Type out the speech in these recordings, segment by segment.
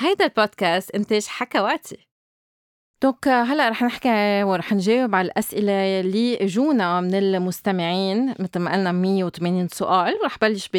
هيدا البودكاست إنتاج حكواتي؟ donc هلأ رح نحكي ورح نجاوب على الأسئلة اللي اجونا من المستمعين مثل ما قلنا 180 سؤال رح بلش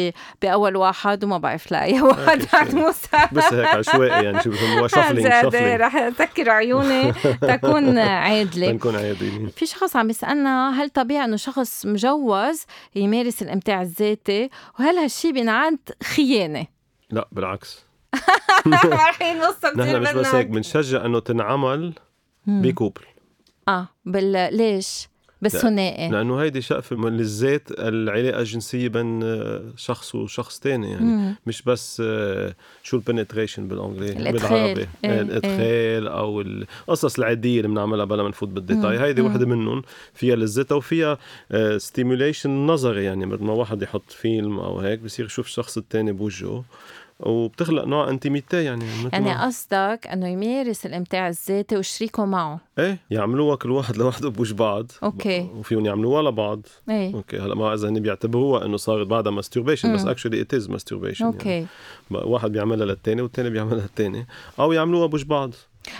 بأول واحد وما بعرف لاي واحد بعد مستمع. بس هيك عشوائي يعني شو بسموها shuffling shuffling. رح اسكر عيوني تكون عادلة. تكون عادلين. في شخص عم يسألنا هل طبيعي إنه شخص مجوز يمارس الإمتاع الذاتي؟ وهل هالشي بينعد خيانة؟ لا بالعكس. رايحين نوصل نحن مش بس هيك بنشجع إنه تنعمل ب couple. آه بال ليش؟ بالثنائي لأنه هيدي شقفة من الذات العلاقة الجنسية بين آه، شخص وشخص تاني يعني. مم. مش بس آه، شو ال penetration بالإنجليزي بالعربي. إيه،, إيه. الإدخال إيه. أو القصص العادية اللي بنعملها بلا ما نفوت بال détail. هيدي وحدة منهم فيها لذتها وفيها stimulation نظري يعني. مثل ما واحد يحط فيلم أو هيك بصير يشوف الشخص الثاني بوجهه. وبتخلق نوع intimité يعني يعني قصدك إنه يمارس الامتاع الذاتي وشريكه معه. إيه يعملوها كل واحد لوحده بوجه بعض. okay. وفيهم يعملوها لبعض. إيه. okay هلا ما إذا هن بيعتبروها إنه صارت بعدها masturbation بس actually it is masturbation okay. يعني. واحد بيعملها للثاني والثاني بيعملها للثاني أو يعملوها بوجه بعض.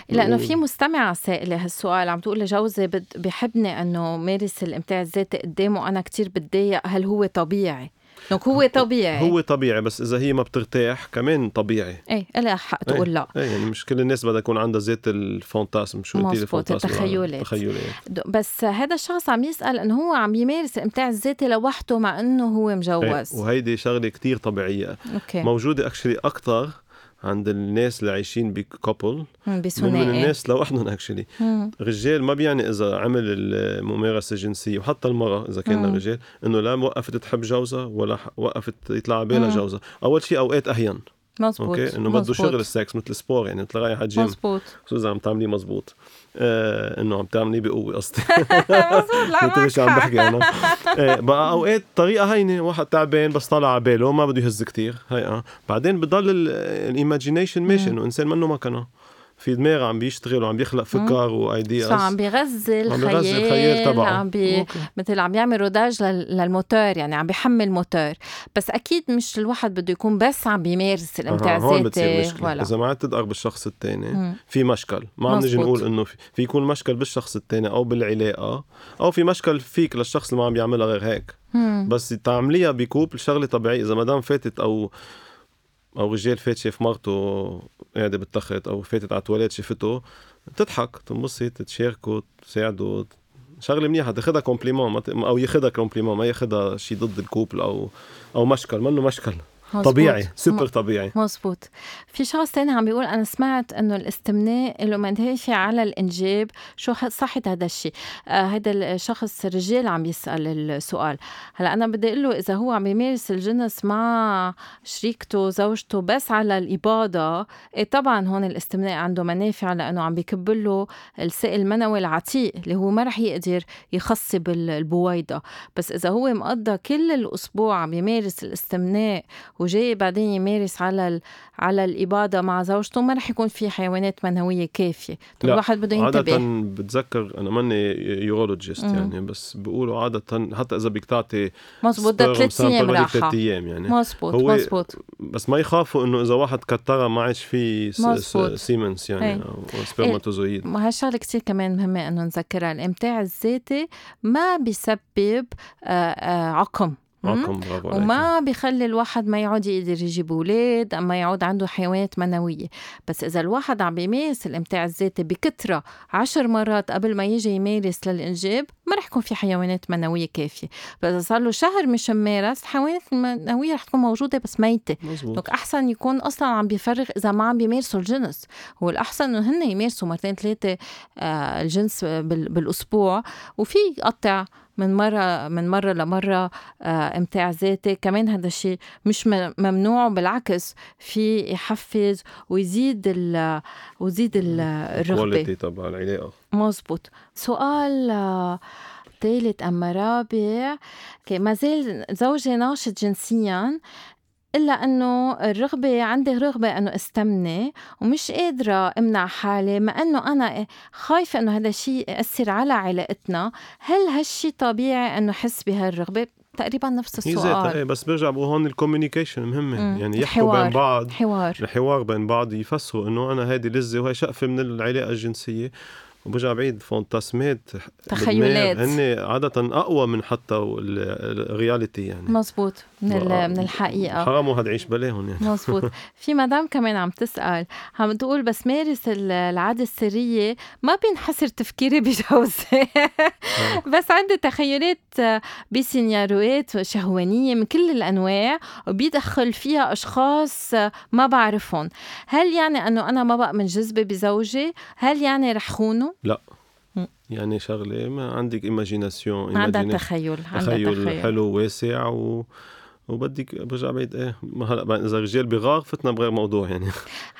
لأنه في مستمعه سائله هالسؤال عم تقول لجوزي بحبني إنه مارس الامتاع الذاتي قدامه أنا كتير بتضايق هل هو طبيعي؟ donc هو طبيعي هو طبيعي بس إذا هي ما بترتاح كمان طبيعي إيه لها حق تقول إيه. لا إيه يعني مش كل الناس بدها يكون عندها زيت ال fantasme شو قلتي ال fantasme التخيلات التخيلات بس هذا الشخص عم يسأل إنه هو عم يمارس الامتاع الذاتي لوحده مع إنه هو مجوز إيه. وهيدي شغلة كتير طبيعية okay. موجودة actually أكثر عند الناس اللي عايشين ب couple من الناس لوحدهم actually رجال ما بيعني إذا عمل الممارسة الجنسية وحتى المرأة إذا كان رجال إنه لا وقفت تحب جوزها ولا وقفت يطلع على بالها جوزها. أول شيء أوقات أهين. مزبوط okay؟ إنه بده شغل ال sex مثل sport يعني مثل رايح على الجيم مزبوط. خصوصا عم تعمليه مزبوط. آه إنه عم تعمليه بقوه قصدي. مزبوط لا مش عم بحكي أنا آه بقى أوقات طريقة هينة واحد تعبان بس طالع على باله ما بده يهز كثير هي آه. بعدين بضل ال imagination ماشي إنه إنسان منه مكنه في دماغه عم بيشتغل وعم بيخلق فكر و ideas عم بيغذي الخيال تبعه. عم بي... مثل عم بيعمل rodage للموتور يعني عم بيحمل موتور. بس أكيد مش الواحد بده يكون بس عم بيمارس الامتاع الذاتي ولا إذا ما عاد تدقق بالشخص الثاني في مشكل. ما عم نجي نقول إنه في, في يكون مشكل بالشخص الثاني أو بالعلاقة أو في مشكل فيك للشخص اللي ما عم بيعملها غير هيك. مم. بس تعمليها ب couple شغله طبيعيه إذا ما دام فاتت أو أو رجال فات شاف مرته قاعدة بالتخت أو فاتت على التواليت شافته بتضحك تنبسط تشاركوا تساعدوا شغلة منيحة تاخذها compliment أو ياخذها compliment ما ياخذها شيء ضد ال couple أو أو مشكل منه مشكل. مزبوط. طبيعي سوبر طبيعي. مزبوط في شخص تاني عم بيقول أنا سمعت إنه الاستمناء له منافع على الإنجاب. شو صحة هذا الشيء. آه هذا الشخص رجال عم يسأل السؤال. هلأ أنا بدي أقول له إذا هو عم يمارس الجنس مع شريكته زوجته بس على الاباضه إيه طبعا هون الاستمناء عنده منافع لأنه عم بكب له السائل المنوي العتيق اللي هو ما رح يقدر يخصب البويضة. بس إذا هو مقضى كل الأسبوع عم يمارس الاستمناء وجاي بعدين يمارس على على الاباضه مع زوجته ما رح يكون في حيوانات منوية كافية. طب الواحد بده ينتبه. عادة بتذكر أنا ماني urologist يعني بس بيقولوا عادة حتى إذا بدك تعطي مزبوط ده ثلاث أيام ثلاث أيام يعني. مزبوط هو مزبوط بس ما يخافوا إنه إذا واحد كترها ما عادش في semence يعني هي. أو spermatozoïde. ما هالشغله كثير كمان مهمة إنه نذكرها الإمتاع الذاتي ما بيسبب آه، عقم وما بيخلي الواحد ما يعود يقدر يجيب أولاد اما يعود عنده حيوانات منوية. بس إذا الواحد عم بيمارس الإمتاع الذاتي بكثرة عشر مرات قبل ما يجي يمارس للإنجاب ما رح يكون في حيوانات منوية كافية. فاذا صار له شهر مش ممارس الحيوانات المنوية رح تكون موجودة بس ميتة. دونك أحسن يكون أصلا عم بيفرغ إذا ما عم بيمارسوا الجنس. هو الأحسن إنه هن يمارسوا مرتين ثلاثة آه الجنس بالأسبوع. وفي يقطع من مرة من مرة لمرة آه، امتاع ذاتي. كمان هذا الشيء مش ممنوع بالعكس في يحفز ويزيد ال ويزيد الرغبة. تبع العلاقة. مزبوط سؤال آه، ثالث أما رابع. ما زال زوجي ناشط جنسيا إلا أنه الرغبة عندي رغبة أنه استمني ومش قادرة أمنع حالي مع أنه أنا خايفة أنه هذا الشيء يأثر على علاقتنا. هل هالشي طبيعي أنه حس بهالرغبة؟ تقريبا نفس السؤال. إيه بس برجع بقول هون ال communication مهمة. مم. يعني يحكوا الحوار. بين بعض. حوار الحوار بين بعض يفسروا إنه أنا هيدي لذة وهي شقفة من العلاقة الجنسية. وبرجع بعيد فانتاسمات تخيلات. هن عادة أقوى من حتى ال- ال reality يعني. مزبوط. من, من الحقيقة. حرام واحد يعيش بلاهم يعني. مزبوط. في مدام كمان عم تسأل عم تقول بس مارس ال- العادة السرية ما بينحصر تفكيري بجوزي. بس عندي تخيلات آه، بسيناريوهات شهوانية من كل الأنواع وبيدخل فيها أشخاص ما بعرفهم. هل يعني أنه أنا ما بقى من جذبة بزوجي؟ هل يعني رح خونه يعني شغلة ما عندك ايماجيناسيون عندها تخيل عندها تخيل تخيل. حلو واسع و وبدك برجع بعيد إيه ما هلأ إذا رجال بغار فتنا بغير موضوع يعني.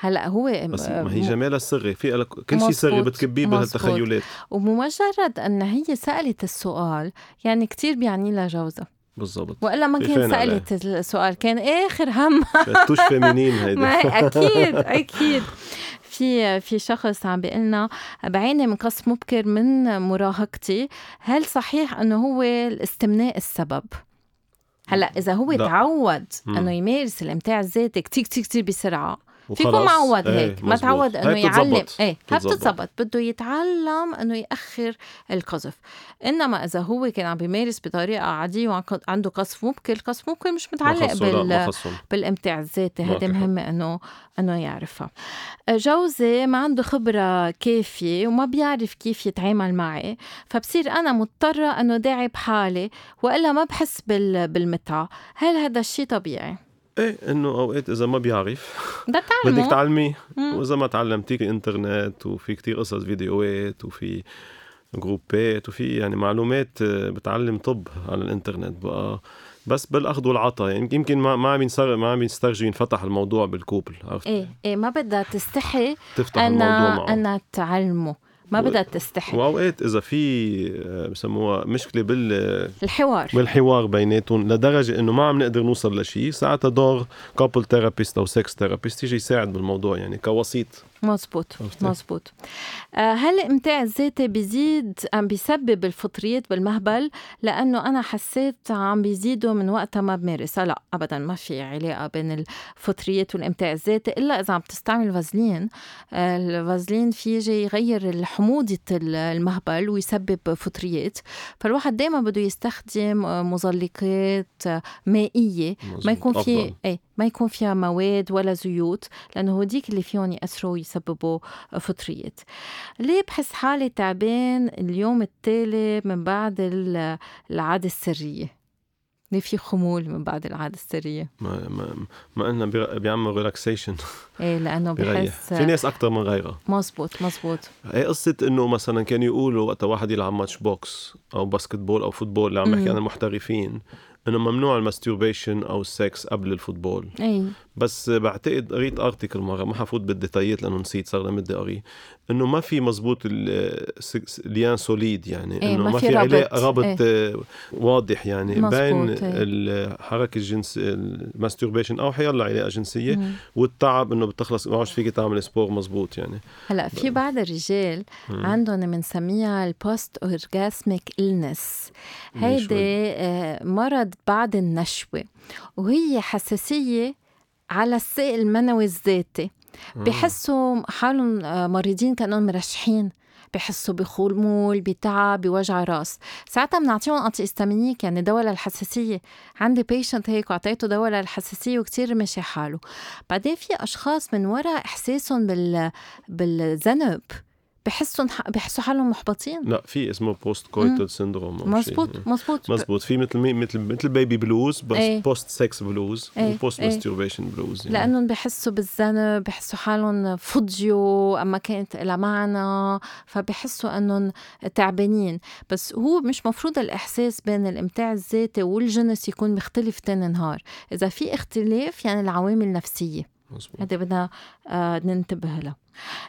هلأ هو بس ما هي جمالها السري في لك كل شيء سري بتكبيه. بهالتخيلات. ومجرد أن هي سألت السؤال يعني كتير بيعني لها جوزها بالضبط. وإلا ما كان سألت السؤال كان آخر هم. توش فيمينين هيدا. أكيد أكيد. في في شخص عم بيقول لنا بعاني من قصف مبكر من مراهقتي هل صحيح أنه هو الاستمناء السبب؟ هلأ إذا هو. تعود. إنه يمارس الإمتاع الذاتي كتير كتير كتير بسرعة فيكون. معود إيه، هيك ما. تعود إنه يعلم. إيه هاي. بتتظبط بده يتعلم إنه يأخر القذف إنما إذا هو كان عم بيمارس بطريقة عادية وعنده قصف مبكر القصف مبكر مش متعلق بال. بالامتاع الذاتي حق. مهمة انه إنه يعرفها جوزي ما عنده خبرة كافية وما بيعرف كيف يتعامل معي فبصير أنا مضطرة إنه داعي بحالي وإلا ما بحس بال... بالمتعة هل هذا الشيء طبيعي؟ إيه إنه أوقات إذا ما بيعرف. بدك بدك تعلميه. وإذا ما تعلمتيه الانترنت وفي كتير قصص فيديوهات وفي جروبات وفي يعني معلومات آه، بتعلم طب على الإنترنت بقى. بس بالأخذ والعطاء. يعني يمكن ما ما عم ينسر ما عم يسترجي ينفتح الموضوع بالكوبل عرفت؟ إيه إيه ما بدها تستحي تفتح الموضوع أنا معه. أنا تعلمه. ما بدها تستحي. وأوقات إذا في آه، بسموها مشكلة بال الحوار. بالحوار بيناتهم لدرجة إنه ما عم نقدر نوصل لشيء ساعتها دور couple therapist أو sex therapist يجي يساعد بالموضوع يعني كوسيط. مزبوط؟ مزبوط آه، هل الامتاع الذاتي بيزيد عم بيسبب الفطريات بالمهبل لأنه أنا حسيت عم بيزيدوا من وقتها ما بمارسها لا ابدا ما في علاقة بين الفطريات والإمتاع الذاتي إلا إذا عم تستعمل فازلين آه، الفازلين في يجي يغير حموضه ال- المهبل ويسبب فطريات فالواحد دائما بده يستخدم آه، مزلقات مائية ما. يكون في. إيه ما يكون فيها مواد ولا زيوت لأنه هوديك اللي فيهم يأثروا ويسببوا فطريات ليه بحس حالي تعبان اليوم التالي من بعد ال- العادة السرية؟ ليه في خمول من بعد العادة السرية؟ ما ما ما قلنا بير- بيعمل relaxation إيه لأنه بحس في ناس أكثر من غيرها. مزبوط مزبوط هي قصة إنه مثلا كانوا يقولوا وقت واحد يلعب match boxe أو basketball أو football اللي عم بحكي. عن المحترفين. إنه ممنوع ال masturbation أو ال sex قبل ال football إيه بس بعتقد قريت article مره ما حفوت بالديتايات لأنه نسيت صار لي مدة قريه إنه ما في مزبوط lien solide يعني إنه ما ما في علاقة ربط. ربط آه، واضح يعني بين. الحركة الجنس ال masturbation أو حيلا علاقة جنسية مم. والتعب إنه بتخلص ما فيك تعمل sport مزبوط يعني هلأ في بعض الرجال مم. عندهم بنسميها ال post orgasmic illness هيدي آه، بعد النشوة وهي حساسية على السائل المنوي الذاتي. بحسوا حالهم آه، مريضين كأنهم مرشحين. بحسوا بخمول بتعب بوجع راس. ساعتها بنعطيهم antihistaminique يعني دواء للحساسية. عندي patient هيك وعطيته دواء للحساسية وكتير مشي حاله. بعدين في أشخاص من وراء إحساسهم بال بالذنب. بحسوا بحسوا حالهم محبطين؟ لا في اسمه post coital syndrome مزبوط مزبوط مزبوط في مثل مثل مثل baby blues بس إيه. post sex blues إيه، و post إيه. masturbation blues يعني. لأنهم بحسوا بالذنب بحسوا حالهم فضيوا أما كانت لها معنى فبحسوا إنهم تعبانين. بس هو مش مفروض الإحساس بين الإمتاع الذاتي والجنس يكون مختلف تاني نهار. إذا في اختلاف يعني العوامل نفسيه مزبوط. هذا بدنا آه ننتبه له.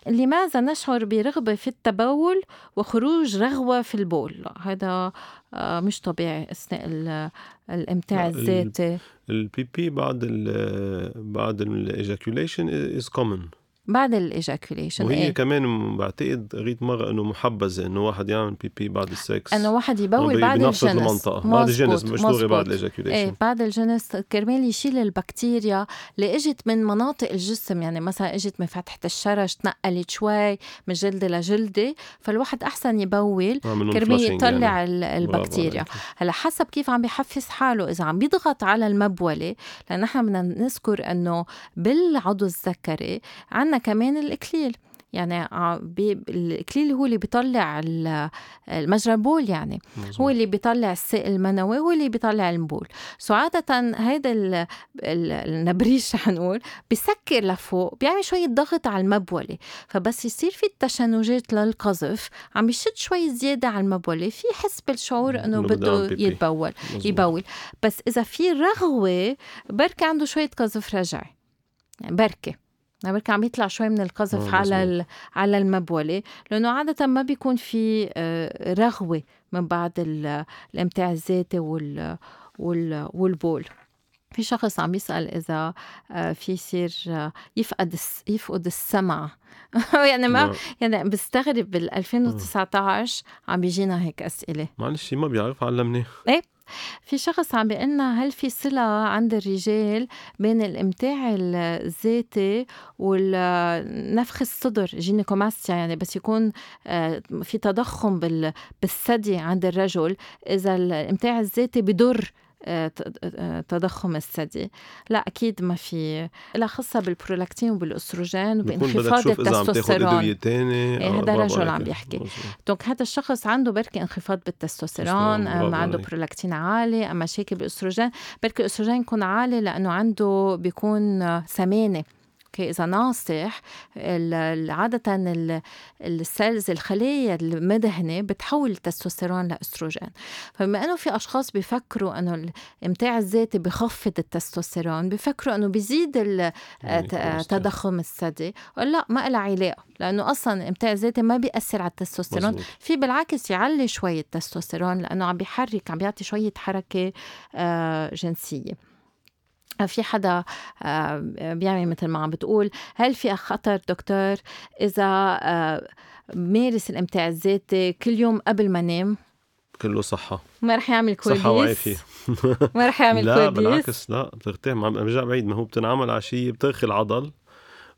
لماذا نشعر برغبة في التبول وخروج رغوة في البول؟ هذا آه مش طبيعي أثناء ال- الإمتاع لا، ال- الذاتي ال pipi بعد ال بعد ال ejaculation is common بعد ال ejaculation. وهي إيه؟ كمان بعتقد قريت مرة إنه محبذة إنه واحد يعمل pipi بعد السكس. إنه واحد يبول بعد الجنس. المنطقة بعد الجنس مش دغري بعد إيه ال ejaculation. بعد الجنس كرمال يشيل البكتيريا اللي إجت من مناطق الجسم يعني مثلا إجت من فتحة الشرج تنقلت شوي من جلدة لجلدة فالواحد أحسن يبول آه، كرمال يطلع يعني. البكتيريا. هلأ حسب كيف عم بيحفز حاله إذا عم بيضغط على المبولة لأن نحن بدنا نذكر إنه بالعضو الذكري عندنا كمان الإكليل. يعني الإكليل هو اللي بيطلع المجرى البول يعني. مزبوط. هو اللي بيطلع السائل المنوي هو اللي بيطلع البول. so عادة هيدا النبريش رح نقول بسكر لفوق بيعمل شوية ضغط على المبولة. فبس يصير في التشنجات للقذف عم بيشد شوي زيادة على المبولة. في حس بالشعور إنه بده يتبول مزبوط. يبول. بس إذا في رغوة بركي عنده شوية قذف رجعي. يعني بركي بركي عم يطلع شوي من القذف آه، على على المبولة لأنه عادة ما بيكون في آه، رغوة من بعد الإمتاع الذاتي وال والبول. في شخص عم يسأل إذا آه، في يصير يفقد يفقد السمع. يعني ما نعم. يعني بستغرب بال 2019 عم بيجينا هيك أسئلة. معلش ما بيعرف علمني. إيه؟ في شخص عم بيقلنا هل في صلة عند الرجال بين الإمتاع الذاتي والنفخ الصدر gynecomastia يعني بس يكون آه، في تضخم بالثدي عند الرجل إذا الإمتاع الذاتي بضر تضخم الثدي. لا أكيد ما في لها خاصة بالبرولاكتين وبالأستروجين وبانخفاض التستوستيرون. إيه هذا رجل عم بيحكي donc هذا الشخص عنده بركي انخفاض بالتستوستيرون أما عنده برولاكتين عالي أما مشاكل بالاستروجين بركي الاستروجين يكون عالي لأنه عنده بيكون سمانه إذا ناصح عادة ال cells الخلايا المدهنة بتحول التستوستيرون لأستروجين. فبما إنه في أشخاص بيفكروا إنه الامتاع الذاتي بخفض التستوستيرون بيفكروا إنه بيزيد يعني تضخم الثدي لا ما لها علاقة لأنه أصلا الامتاع الذاتي ما بيأثر على التستوستيرون. في بالعكس يعلي شوية التستوستيرون لأنه عم بيحرك عم بيعطي شوية حركة آه، جنسية. في حدا آه، بيعمل مثل ما عم بتقول هل في خطر دكتور؟ إذا آه، مارس الإمتاع الذاتي كل يوم قبل ما نام؟ كله صحة. ما رح يعمل كويس؟ صحة وعافية. ما رح يعمل لا بالعكس لا بترتاح عم برجع بعيد. ما هو بتنعمل عشية بترخي العضل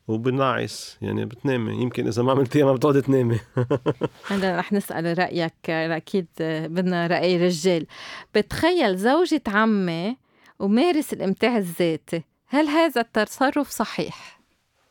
وبنعس. يعني بتنامي. يمكن إذا ما عملتيها ما بتقعدي تنامي. هذا رح نسأل رأيك. أكيد بدنا رأي رجال. بتخيل زوجة عمي ومارس الإمتاع الذاتي. هل هذا التصرف صحيح؟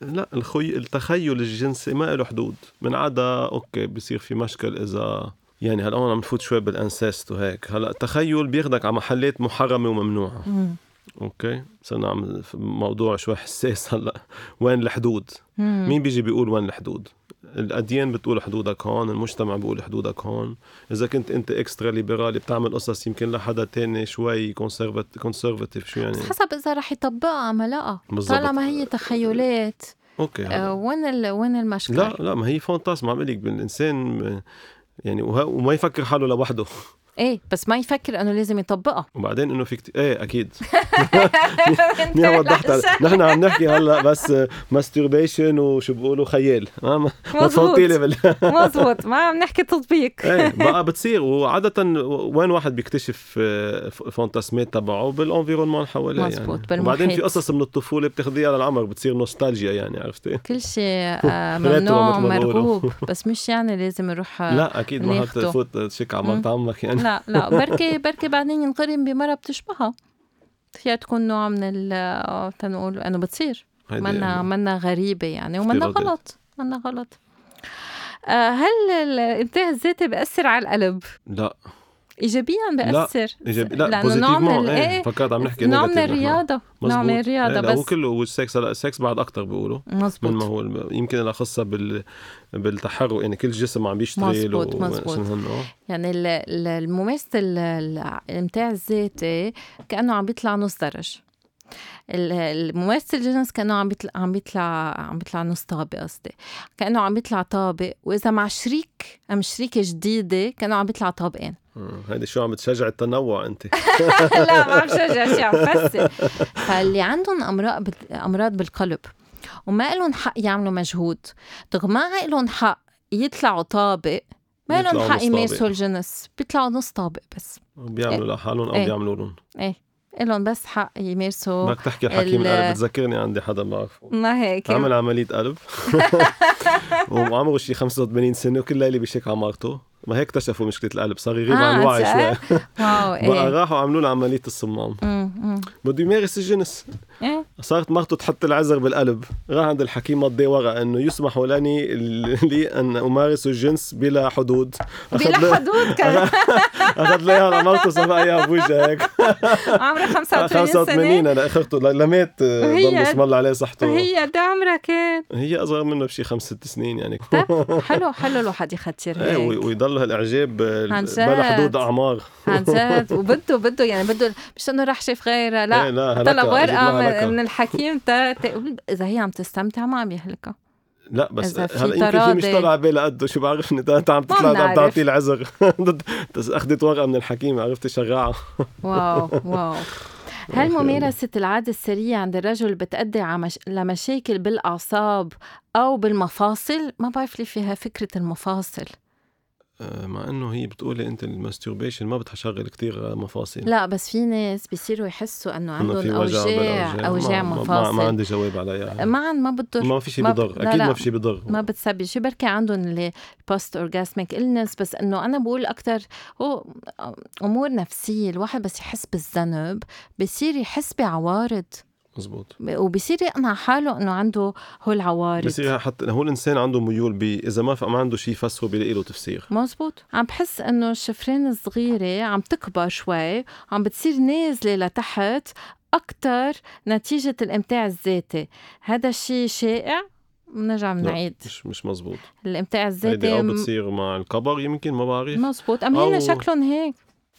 لا الخي... التخيل الجنسي ما له حدود. من عدا okay بصير في مشكل إذا يعني هلأ عم نفوت شوي بال inceste وهيك. هلأ التخيل بياخدك على محلات محرمة وممنوعة. مم. okay؟ صرنا عم موضوع شوي حساس هلأ. وين الحدود؟ مم. مين بيجي بيقول وين الحدود؟ الاديان بتقول حدودك هون؟ المجتمع بيقول حدودك هون. إذا كنت أنت extra ليبرالي بتعمل قصص يمكن لحدا تاني شوي conservative شو يعني؟ حسب إذا رح يطبقها ما لا. طالما هي تخيلات. okay. آه وين ال... وين المشكلة؟ لا لا ما هي fantasme عم لك بال inceste يعني وما يفكر حاله لوحده. إيه بس ما يفكر إنه لازم يطبقها. وبعدين إنه في كتير إيه أكيد. منيح وضحت نحن عم نحكي هلأ بس masturbation وشو بيقولوا خيال. ما تفوتي لي بال. مزبوط ما عم نحكي تطبيق. إيه بقى بتصير. وعادة وين واحد بيكتشف فانتاسمات تبعه؟ بالانفيرونمون حواليه مزبوط يعني. وبعدين في قصص من الطفولة بتاخذيها للعمر بتصير نوستالجيا يعني عرفتي؟ كل شيء آه، ممنوع مرغوب. بس مش يعني لازم نروح لا أكيد ما تفوت تشك على مرت عمك يعني. لا لا. بركي بركي بعدين ينقرن بمرة بتشبهها. فيها تكون نوع من ال تنقول إنه بتصير. منا يعني منا غريبة يعني ومنا غلط منا غلط. آه، هل الامتاع الذاتي بيأثر على القلب؟ لا. ايجابيا بياثر لا ايجابي لا لأنه نوع من إيه, فكرت عم نحكي نوع من الرياضه نوع من الرياضه بس هو كله والسكس هلا السكس بعد أكثر بيقولوا مزبوط من ما هو يمكن لها خصها بال بالتحرك يعني كل جسم عم بيشتغل مزبوط و... مزبوط يعني الممارسه الامتاع الذاتي كأنه عم بيطلع نص درج. الممارسة الجنس كأنه عم بيطلع عم بيطلع عم بيطلع نص طابق قصدي. كأنه عم بيطلع طابق وإذا مع شريك أم شريكة جديدة كأنه عم بيطلع طابقين. هيدي شو عم بتشجع التنوع أنت؟ لا ما عم بشجع شيء عم فسر. فاللي عندهم أمراض أمراض بالقلب وما لهم حق يعملوا مجهود. طب ما لهم حق يطلعوا طابق ما لهم حق يمارسوا. الجنس بيطلعوا نص طابق بس. بيعملوا لحالهم أو إيه. بيعملوا لهم. إيه. لهم بس حق يمارسوا بدك تحكي الحكيم ال- القلب بتذكرني عندي حدا بعرفه ما هيك. عمل عملية قلب وعمره شي 85 سنة وكل ليلة بيشك على مرته ما هيك اكتشفوا مشكلة القلب صار يغيب آه، عن الوعي شوي. واو بقى إيه. راحوا عملوا له عملية الصمام. بده يمارس الجنس. إيه. صارت مرته تحط العذر بالقلب. راح عند الحكيم مضي ورقة إنه يسمح لني لي أن أمارس الجنس بلا حدود. بلا حدود كان أخذ لي اياها لمرته سبق اياها بوجهها هيك؟ عمرها 85 85 سنة. أنا أخرته ل- لمات وهي ضل اسم الله عليه صحته. هي قد عمرها كان هي أصغر منه بشي خمس ست سنين يعني. طيب حلو حلو الواحد يختر وي- هيك. ويضل هالاعجاب آه، بلا. حدود أعمار عن جد وبده بده يعني بده مش إنه راح شاف غيرها لا إيه لا طلب ورقة. من, من الحكيم تا إذا هي عم تستمتع ما عم يهلكها لا بس هلا يمكن في مش تراضي. طالع بالها قده شو بعرفني انت عم تطلع عم. تعطيه العذر أخذت ورقة من الحكيم عرفت شغاعة wow wow هل ممارسة العادة السرية عند الرجل بتأدي عمش... لمشاكل بالأعصاب أو بالمفاصل؟ ما بعرف لي فيها فكرة المفاصل مع إنه هي بتقولي أنت ال masturbation ما بتشغل كتير مفاصل. لا بس في ناس بيصيروا يحسوا إنه عندهم أوجاع. أوجاع. ما- ما, ما, مفاصل. ما عندي جواب عليها معا ما بتضر. ما في شيء ما- بضر. أكيد لا. ما في شيء بضر. ما بتسبب. شي بركي عندهم اللي post orgasmic illness بس إنه أنا بقول أكثر هو أمور نفسية. الواحد بس يحس بالذنب بصير يحس بعوارض. مزبوط وبصير يقنع حاله إنه عنده هو العوارض. بصير حتى هو الإنسان عنده ميول بي إذا ما ما عنده شيء يفسره بيلاقي له تفسير. مزبوط عم بحس إنه الشفرين الصغيرة عم تكبر شوي عم بتصير نازلة لتحت أكتر نتيجة الإمتاع الذاتي. هذا الشيء شائع بنرجع بنعيد مش مش مزبوط الإمتاع هيدي الذاتي أو بتصير مع الكبر يمكن ما بعرف. مزبوط أم هن شكلهم هيك؟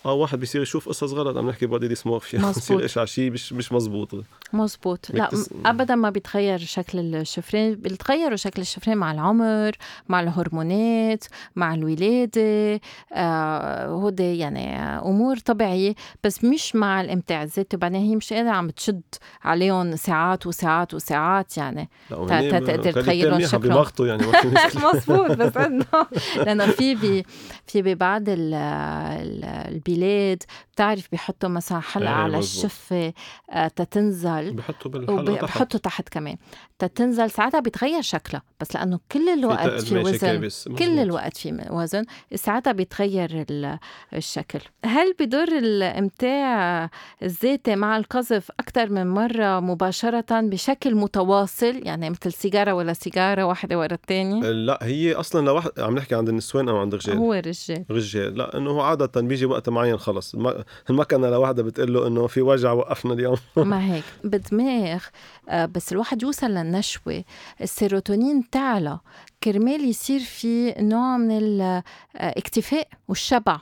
أو واحد بيصير يشوف قصص غلط عم نحكي بودي ديسمورفيا. بصير اشعه شيء مش مش مزبوط مزبوط لا م- ابدا ما بيتغير شكل الشفرين. بيتغيروا شكل الشفرين مع العمر مع الهرمونات مع الولادة. آه هودي يعني أمور طبيعية. بس مش مع الامتاع الذاتي وبعدين هي مش قادرة عم تشد عليهم ساعات وساعات وساعات يعني. تقدر تخيلهم شكلهم. يعني مزبوط بس انه لأنه في بي في ببعض ال- ال- البلاد بتعرف بيحطوا مثلا حلقة إيه، على مزبوط. الشفة آه، تتنزل. بحطوا بالحلقة تحت. وبحطوا تحت كمان. تتنزل ساعتها بيتغير شكلها بس لأنه كل الوقت في وزن. كل. الوقت في وزن ساعتها بيتغير ال- الشكل. هل بضر الامتاع الذاتي مع القذف أكثر من مرة مباشرة بشكل متواصل؟ يعني مثل سيجارة ولا سيجارة واحدة ورا الثانية لا هي أصلا لواحد عم نحكي عند النسوان أو عند الرجال. هو الرجال رجال. لا إنه هو عادة بيجي وقت معين خلص. الم- المكنة لوحدها بتقول له إنه في وجع وقفنا اليوم. ما هيك. بدماغ. آه، بس الواحد يوصل للنشوة. السيروتونين تعلى. كرمال يصير في نوع من الاكتفاء والشبع.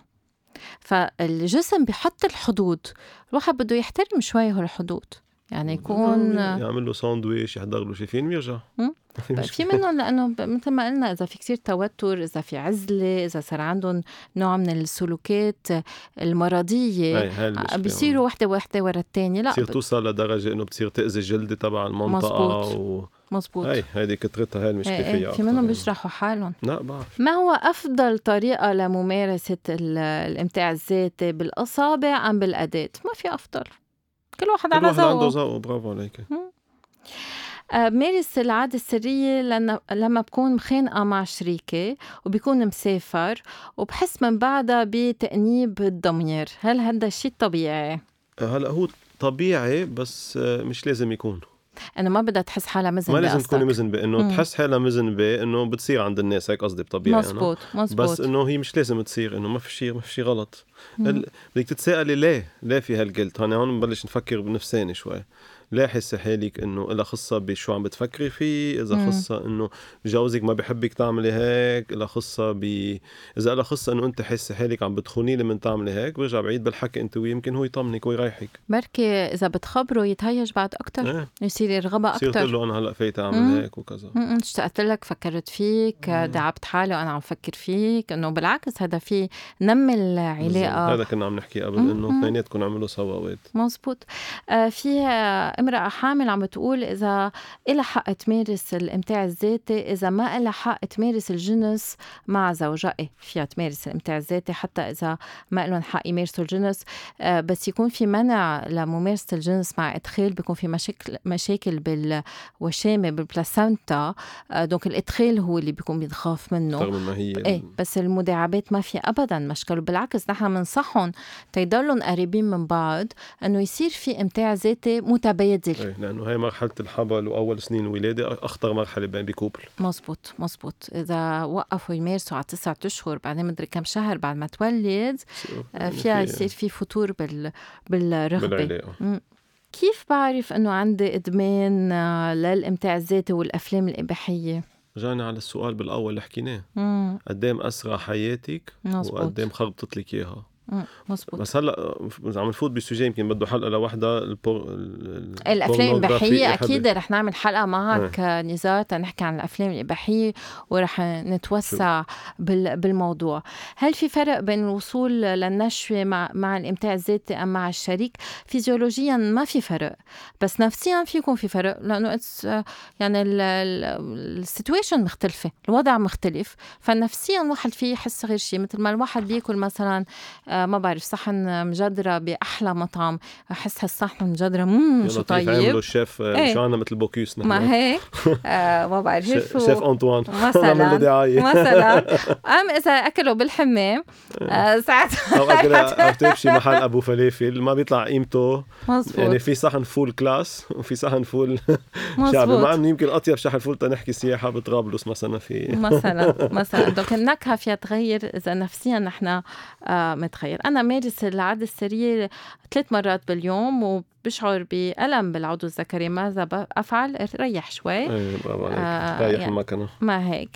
فالجسم بحط الحدود. الواحد بده يحترم شوي هالحدود يعني يكون يعمل له ساندويش يحضر له شي فين يرجع. ما في في. منهم لأنه مثل ما قلنا إذا في كتير توتر إذا في عزلة إذا صار عندهم نوع من السلوكات المرضية المشكلة. بيصيروا وحدة وحدة ورا الثانية لا بتصير توصل لدرجة إنه بتصير تأذي الجلد تبع المنطقة مزبوط. و... مزبوط هاي هيدي كترتها هاي المشكلة إيه فيها إيه في أكتر منهم. بيجرحوا حالهم لا بعرف ما هو أفضل طريقة لممارسة ال- الإمتاع الذاتي بالأصابع أم بالأداة؟ ما في أفضل كل واحد كل على واحد عنده ذوقه. ذوقه برافو عليك. آه، بمارس العادة السرية لأن لما بكون مخانقة مع شريكي وبيكون مسافر وبحس من بعدها بتأنيب الضمير. هل هذا الشيء طبيعي؟ هلا هو طبيعي بس آه، مش لازم يكون. أنا ما بدها تحس حالها مزن ما لازم. تكوني مذنبه إنه مم. تحس حالها مذنبه إنه بتصير عند الناس هيك قصدي بطبيعي أنا. مزبوط مزبوط بس إنه هي مش لازم تصير إنه ما في شيء ما في شيء غلط بدك تتساءلي ليه ليه في هالجلد هون هون بنبلش نفكر بنفساني شوي ليه حاسه حالك إنه لها خصة بشو عم بتفكري فيه إذا مم. خصة إنه جوزك ما بحبك تعملي هيك لها خصة ب إذا لها خصة إنه أنت حاسة حالك عم بتخوني لمن تعملي هيك برجع بعيد بالحكي أنت وياه يمكن هو يطمنك ويريحك بركي إذا بتخبره يتهيج بعد أكتر إيه يصير يرغبها تقول أكتر له أنا هلأ فايتة مم. اعمل هيك وكذا اشتقت لك فكرت فيك. دعبت حالي وأنا عم فكر فيك إنه بالعكس هذا في نمي. العلاقة هذا كنا عم نحكي قبل. إنه. اثنيناتكم عملوا سوا اوقات مزبوط آه في آه، امرأة حامل عم بتقول إذا إلها حق تمارس الإمتاع الذاتي إذا ما إلها حق تمارس الجنس مع زوجها إيه فيها تمارس الإمتاع الذاتي حتى إذا ما لهم حق يمارسوا الجنس. آه بس يكون في منع لممارسة الجنس مع إدخال بيكون في مشاكل مشاكل بالوشامة بالبلاسنتا آه دونك الإدخال هو اللي بيكون بنخاف منه. رغم ما هي إيه بس المداعبات ما في ابدا مشكل بالعكس نحن بنصحهم تيضلوا قريبين من بعض إنه يصير في إمتاع ذاتي متبادل إيه لأنه هي مرحلة الحمل وأول سنين الولادة أخطر مرحلة بين بكوبل مزبوط مزبوط. إذا وقفوا يمارسوا على تسعة أشهر بعدين مدري كم شهر بعد ما تولد آه، فيها يصير في فتور بال بالرغبة. بالعلاقة. كيف بعرف إنه عندي إدمان آه، للإمتاع الذاتي والأفلام الإباحية؟ رجعنا على السؤال بالأول اللي حكيناه. امم قدام أسرع حياتك مزبوط. وقدام خربطت لك إياها. مزبوط بس هلأ عم نفوت ب sujet يمكن بده حلقة لوحدها ال por... ال- الأفلام الإباحية إيه أكيد رح نعمل حلقة معك نزار تنحكي عن الأفلام الإباحية ورح نتوسع بال- بالموضوع. هل في فرق بين الوصول للنشوة مع مع الامتاع الذاتي أم مع الشريك؟ فيزيولوجيا ما في فرق بس نفسيا في يكون في فرق لأنه it's يعني ال situation مختلفة الوضع مختلف فنفسيا الواحد فيه يحس غير شيء مثل ما الواحد بياكل مثلا آه، ما بعرف صحن مجدرة بأحلى مطعم. أحس هالصحن مجدرة. مم شو لطيف عملوا طيب الشيف إيه. شو عنا مثل بوكيوس نحن؟ ما هيك. آه ما بعرف شيف أنطوان. مثلاً. دعايه مثلا أم إذا اكلوا بالحمام آه ساعتها أو اكل تمشي محل أبو فلافل ما بيطلع قيمته. مزبوط يعني في صحن فول كلاس وفي صحن فول شعبي مع إنه يمكن أطيب شحن فول تنحكي سياحة بطرابلس مثلا في مثلا مثلا donc النكهه فيها تغير إذا نفسيا نحن آه متغير أنا مارس العاده السريه ثلاث مرات باليوم وبشعر بألم بالعضو الذكري. ماذا أفعل؟ ريح شوي. عليك. آه، رايح يعني- المكنة. ما هيك.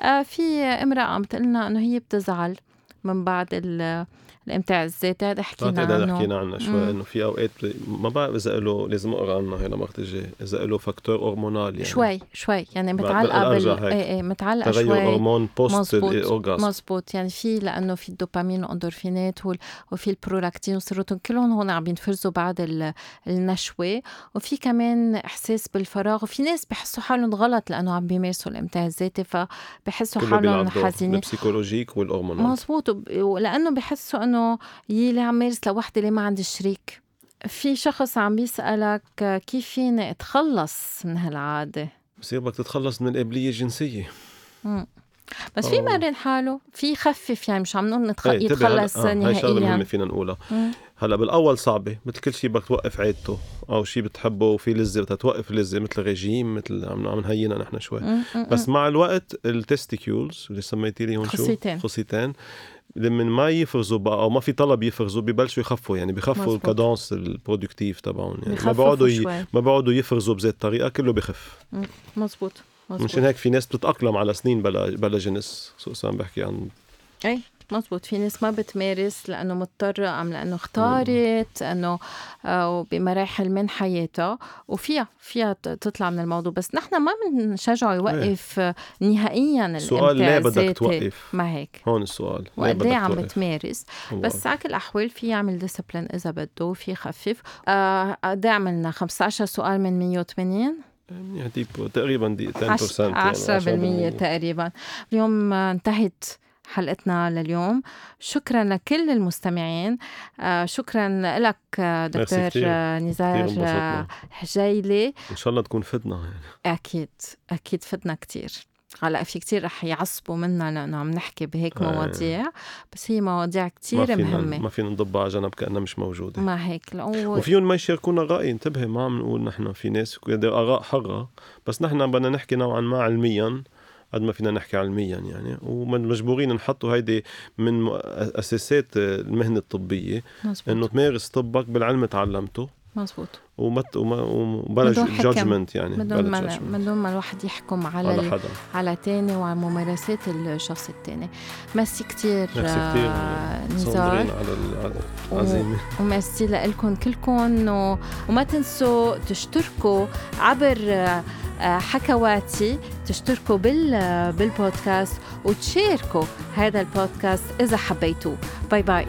آه في امرأة عم تقلنا إنه هي بتزعل من بعد ال- الإمتاع الذاتي هذا حكينا بعتقد هذا عنه. حكينا عنها شوي. إنه في أوقات ما بعرف إذا له لازم أقرأ عنها هي لمرت الجاي إذا له facteur hormonal يعني. شوي شوي يعني متعلقة بال بالأرجح هيك. إيه إيه متعلقة تغير شوي. هرمون post مزبوط ال orgasme مزبوط يعني في لأنه في الدوبامين والأندورفينات وال- وفي البرولاكتين والسيروتونين كلهم هون عم ينفرزوا بعد ال- النشوة. وفي كمان إحساس بالفراغ وفي ناس بحسوا حالهم غلط لأنه عم بيمارسوا الإمتاع الذاتي فبحسوا حالهم حزينين. ال psychologique وال hormonal مزبوط ولأنه بحسوا إنه يلي عم مارس لوحدي ليه ما عندي شريك. في شخص عم بيسألك كيف فيني أتخلص من هالعادة؟ بصير بدك تتخلص من القابليه الجنسيه بس في أوه. مرن حاله في يخفف يعني مش عم نقول نتخ... هلا- يتخلص آه، هاي شغلة مهمة نهائيا فينا نقولها. مم. هلا بالأول صعبة مثل كل شيء بدك توقف عادته أو شيء بتحبه وفي لذة بدها توقف لذة مثل ريجيم مثل عم عم نهينا نحن شوي. مم، مم، بس مع الوقت ال testicles اللي سميتي لي هون شو؟ خصيتين. خصيتين. لما ما يفرزوا بقى أو ما في طلب يفرزوا ببلشوا يخفوا يعني بخفوا. ال cadence ال productive تبعهم يعني ما بيقعدوا ي... ما بيقعدوا يفرزوا بذات الطريقة كله بخف. مزبوط مشان مزبوط هيك في ناس بتتأقلم على سنين بلا بلا جنس خصوصا بحكي عن اي مزبوط في ناس ما بتمارس لأنه مضطرة أم لأنه اختارت إنه آه، بمراحل من حياتها. وفيها فيها تطلع من الموضوع. بس نحن ما بنشجعه يوقف آه، نهائيا سؤال ليه بدك. توقف؟ ما هيك. هون السؤال ليه وقد إيه عم؟ بتمارس. بس على كل الأحوال في يعمل ديسبلين إذا بده في يخفف. آه قد إيه عملنا 15 سؤال من 180 يعني تقريبا دي 10% عش- يعني 10% تقريبا. اليوم آه، انتهت. حلقتنا لليوم. شكرا لكل المستمعين. آه، شكرا لك آه، دكتور. آه، نزار حجيلي إن شاء الله تكون فدنا يعني. أكيد أكيد فدنا كتير. هلأ في كتير رح يعصبوا منا لأنه عم نحكي بهيك آه. مواضيع بس هي مواضيع ما كتير فينا مهمة. ما فينا نضبها على جنب كأنها مش موجودة. ما هيك لأنه وفيهم ما يشاركونا الرأي انتبه ما عم نقول نحن في ناس بدها آراء حرة بس نحن بدنا نحكي نوعا ما علميا. قد ما فينا نحكي علميا يعني. ومجبورين نحطوا هيدي من المهنة الطبية. مزبوط إنه تمارس طبك بالعلم تعلمته. مزبوط وما ت- وما وبلا. judgment يعني بدون ما بدون ما الواحد يحكم على على حدا. على تاني وعلى ممارسات الشخص التاني. ميرسي كتير ميرسي كتير. آه، نزار. على العزيمة وميرسي لكم كلكم. و... وما تنسوا تشتركوا عبر آه، حكواتي. تشتركوا بال بالبودكاست. وتشاركوا هذا البودكاست إذا حبيتوه. باي باي.